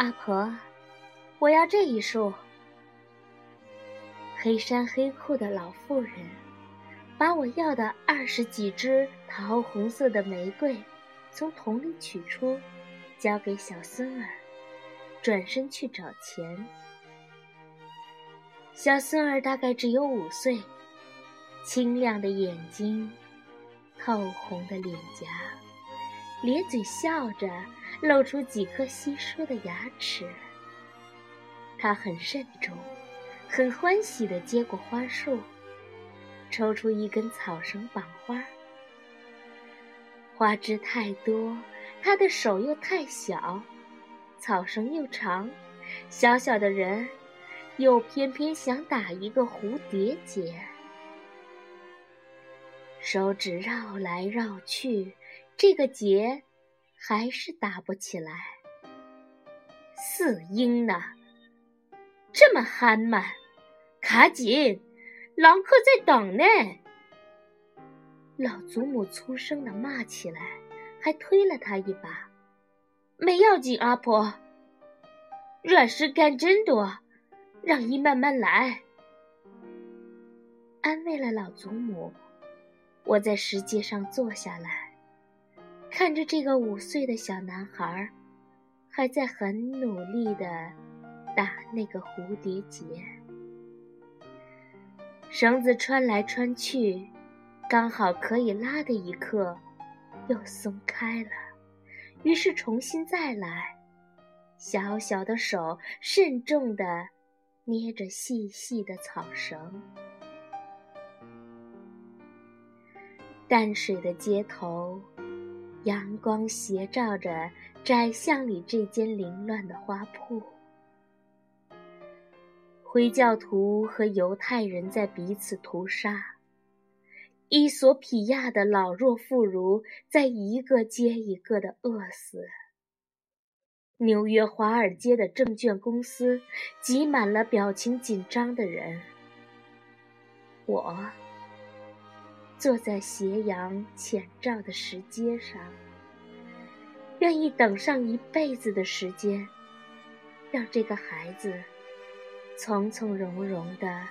阿婆，我要这一束。黑衫黑裤的老妇人把我要的二十几支桃红色的玫瑰从桶里取出，交给小孙儿，转身去找钱。小孙儿大概只有五岁，清亮的眼睛，透红的脸颊，咧嘴笑着，露出几颗稀疏的牙齿。他很慎重。很欢喜地接过花束，抽出一根草绳绑花。花枝太多，他的手又太小，草绳又长，小小的人又偏偏想打一个蝴蝶结，手指绕来绕去，这个结还是打不起来。四英呢？这么憨慢！卡紧，狼客在等呢。老祖母粗声的骂起来，还推了他一把。没要紧，阿婆。软石干真多，让姨慢慢来。安慰了老祖母，我在石阶上坐下来，看着这个五岁的小男孩，还在很努力的打那个蝴蝶结。绳子穿来穿去，刚好可以拉的一刻，又松开了。于是重新再来，小小的手慎重地捏着细细的草绳。淡水的街头，阳光斜照着窄巷里这间凌乱的花铺。回教徒和犹太人在彼此屠杀，伊索匹亚的老弱妇孺在一个接一个的饿死。纽约华尔街的证券公司挤满了表情紧张的人。我坐在斜阳浅照的石阶上，愿意等上一辈子的时间，让这个孩子。从从容容地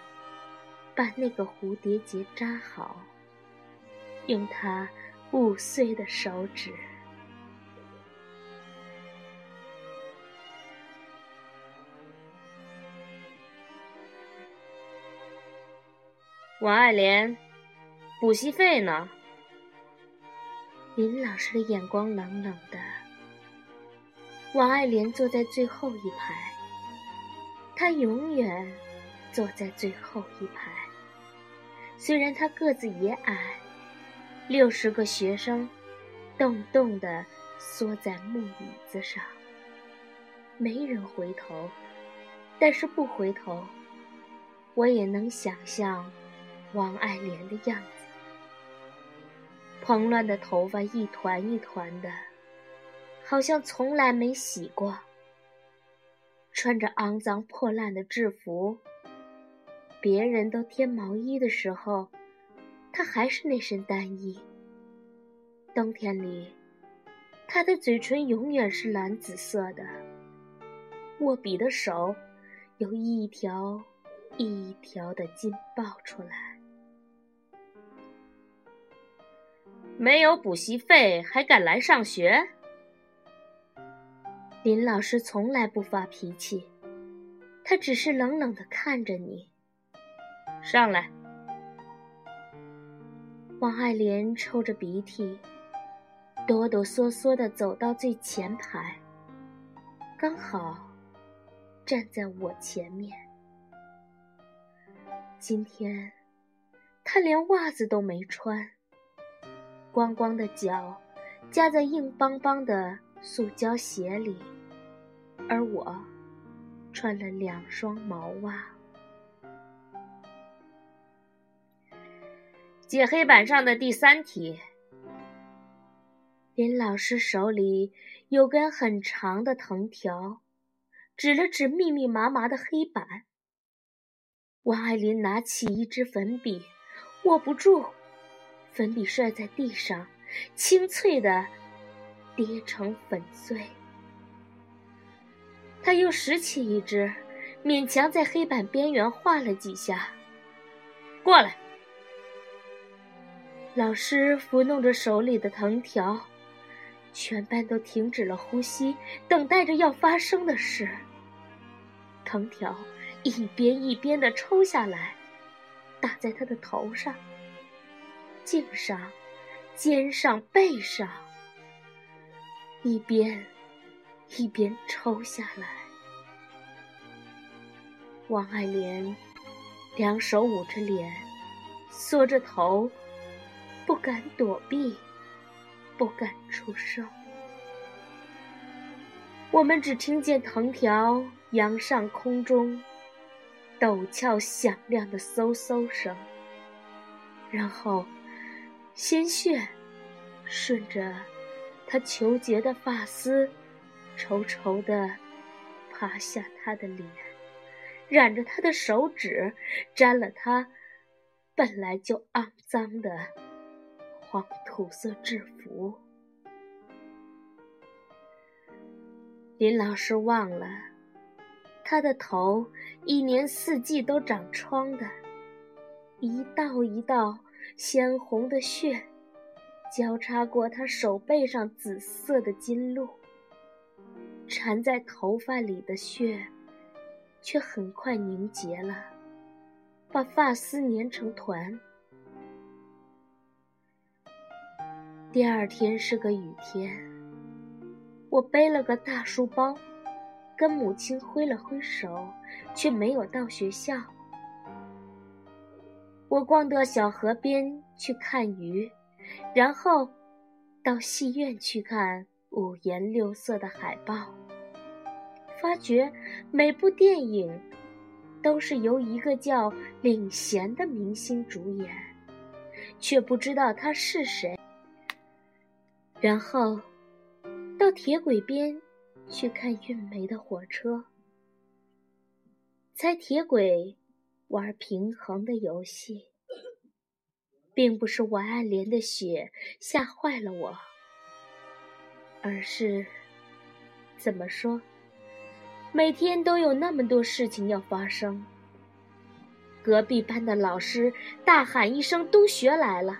把那个蝴蝶结扎好，用他五岁的手指。王爱莲，补习费呢？林老师的眼光冷冷的。王爱莲坐在最后一排。她永远坐在最后一排。虽然他个子也矮，六十个学生动动的缩在木椅子上，没人回头。但是不回头，我也能想象王爱莲的样子：蓬乱的头发一团一团的，好像从来没洗过。穿着肮脏破烂的制服，别人都添毛衣的时候，他还是那身单衣。冬天里，他的嘴唇永远是蓝紫色的，握笔的手有一条一条的筋爆出来。没有补习费还敢来上学？林老师从来不发脾气，他只是冷冷的看着你。上来。王爱莲抽着鼻涕，哆哆嗦嗦的走到最前排，刚好站在我前面。今天，他连袜子都没穿，光光的脚夹在硬邦邦的。塑胶鞋里，而我穿了两双毛袜。解黑板上的第三题。林老师手里有根很长的藤条，指了指密密麻麻的黑板。王爱林拿起一支粉笔，握不住，粉笔摔在地上，清脆的。跌成粉碎。他又拾起一只，勉强在黑板边缘画了几下。过来。老师抚弄着手里的藤条，全班都停止了呼吸，等待着要发生的事。藤条一边一边的抽下来，打在他的头上、颈上、肩上、背上，一边一边抽下来。王爱莲两手捂着脸，缩着头。不敢躲避，不敢出声。我们只听见藤条扬上空中，陡峭响亮的嗖嗖声，然后鲜血顺着他虬结的发丝，稠稠的爬下他的脸，染着他的手指，沾了他本来就肮脏的。黄土色制服，林老师忘了，他的头一年四季都长疮的，一道一道鲜红的血交叉过他手背上紫色的筋路，缠在头发里的血却很快凝结了，把发丝粘成团。第二天是个雨天，我背了个大书包，跟母亲挥了挥手，却没有到学校。我逛到小河边去看鱼，然后到戏院去看五颜六色的海报，发觉每部电影都是由一个叫领衔的明星主演，却不知道他是谁。然后，到铁轨边去看运煤的火车，猜铁轨玩平衡的游戏，并不是王爱莲的雪吓坏了我，而是怎么说？每天都有那么多事情要发生。隔壁班的老师大喊一声：“督学来了！”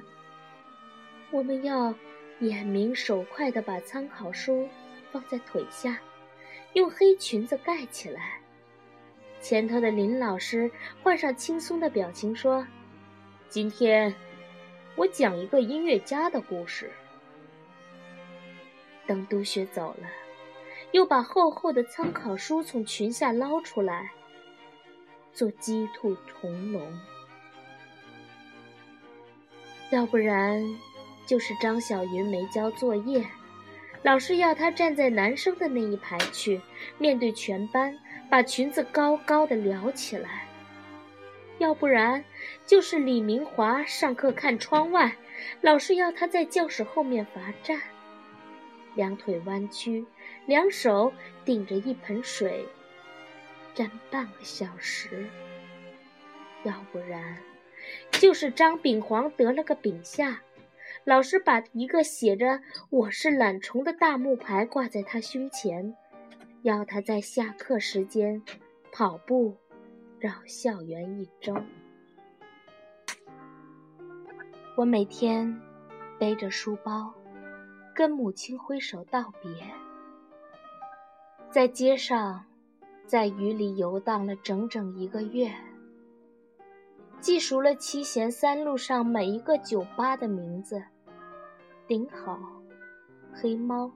我们要。眼明手快地把参考书放在腿下，用黑裙子盖起来。前头的林老师换上轻松的表情说：“今天我讲一个音乐家的故事。”等督学走了，又把厚厚的参考书从裙下捞出来，做鸡兔同笼。要不然。就是张小云没交作业，老师要他站在男生的那一排去，面对全班，把裙子高高的撩起来。要不然，就是李明华上课看窗外，老师要他在教室后面罚站，两腿弯曲，两手顶着一盆水，站半个小时。要不然，就是张炳煌得了个丙下。老师把一个写着“我是懒虫”的大木牌挂在他胸前，要他在下课时间跑步绕校园一周。我每天背着书包，跟母亲挥手道别，在街上，在雨里游荡了整整一个月，记熟了七贤三路上每一个酒吧的名字。顶好，黑猫，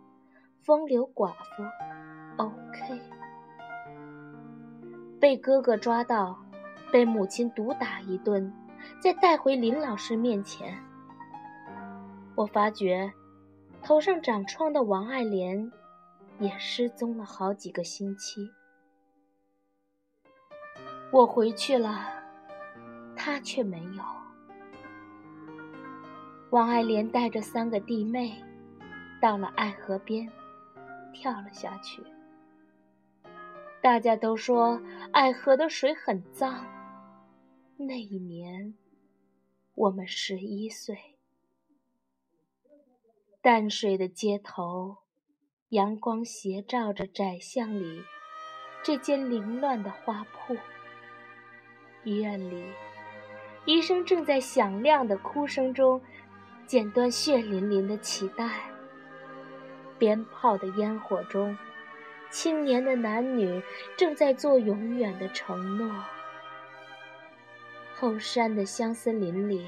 风流寡妇 K。被哥哥抓到，被母亲毒打一顿，再带回林老师面前。我发觉，头上长疮的王爱莲，也失踪了好几个星期。我回去了，她却没有。王爱莲带着三个弟妹，到了爱河边，跳了下去。大家都说爱河的水很脏。那一年，我们十一岁。淡水的街头，阳光斜照着窄巷里这间凌乱的花铺。医院里，医生正在响亮的哭声中剪断血淋淋的脐带。鞭炮的烟火中，青年的男女正在做永远的承诺。后山的香森林里，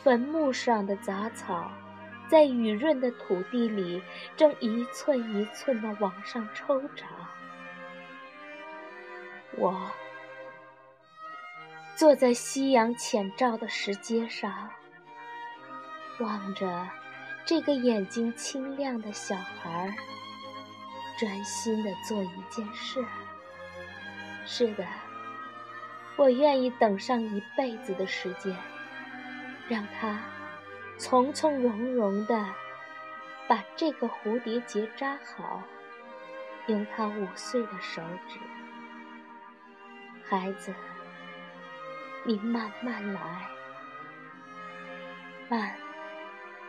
坟墓上的杂草，在雨润的土地里，正一寸一寸地往上抽长。我坐在夕阳浅照的石阶上，望着这个眼睛清亮的小孩儿，专心地做一件事。是的。我愿意等上一辈子的时间，让他从从容容地把这个蝴蝶结扎好，用他五岁的手指。孩子，你慢慢来，慢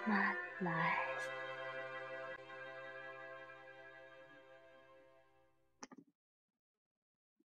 慢来。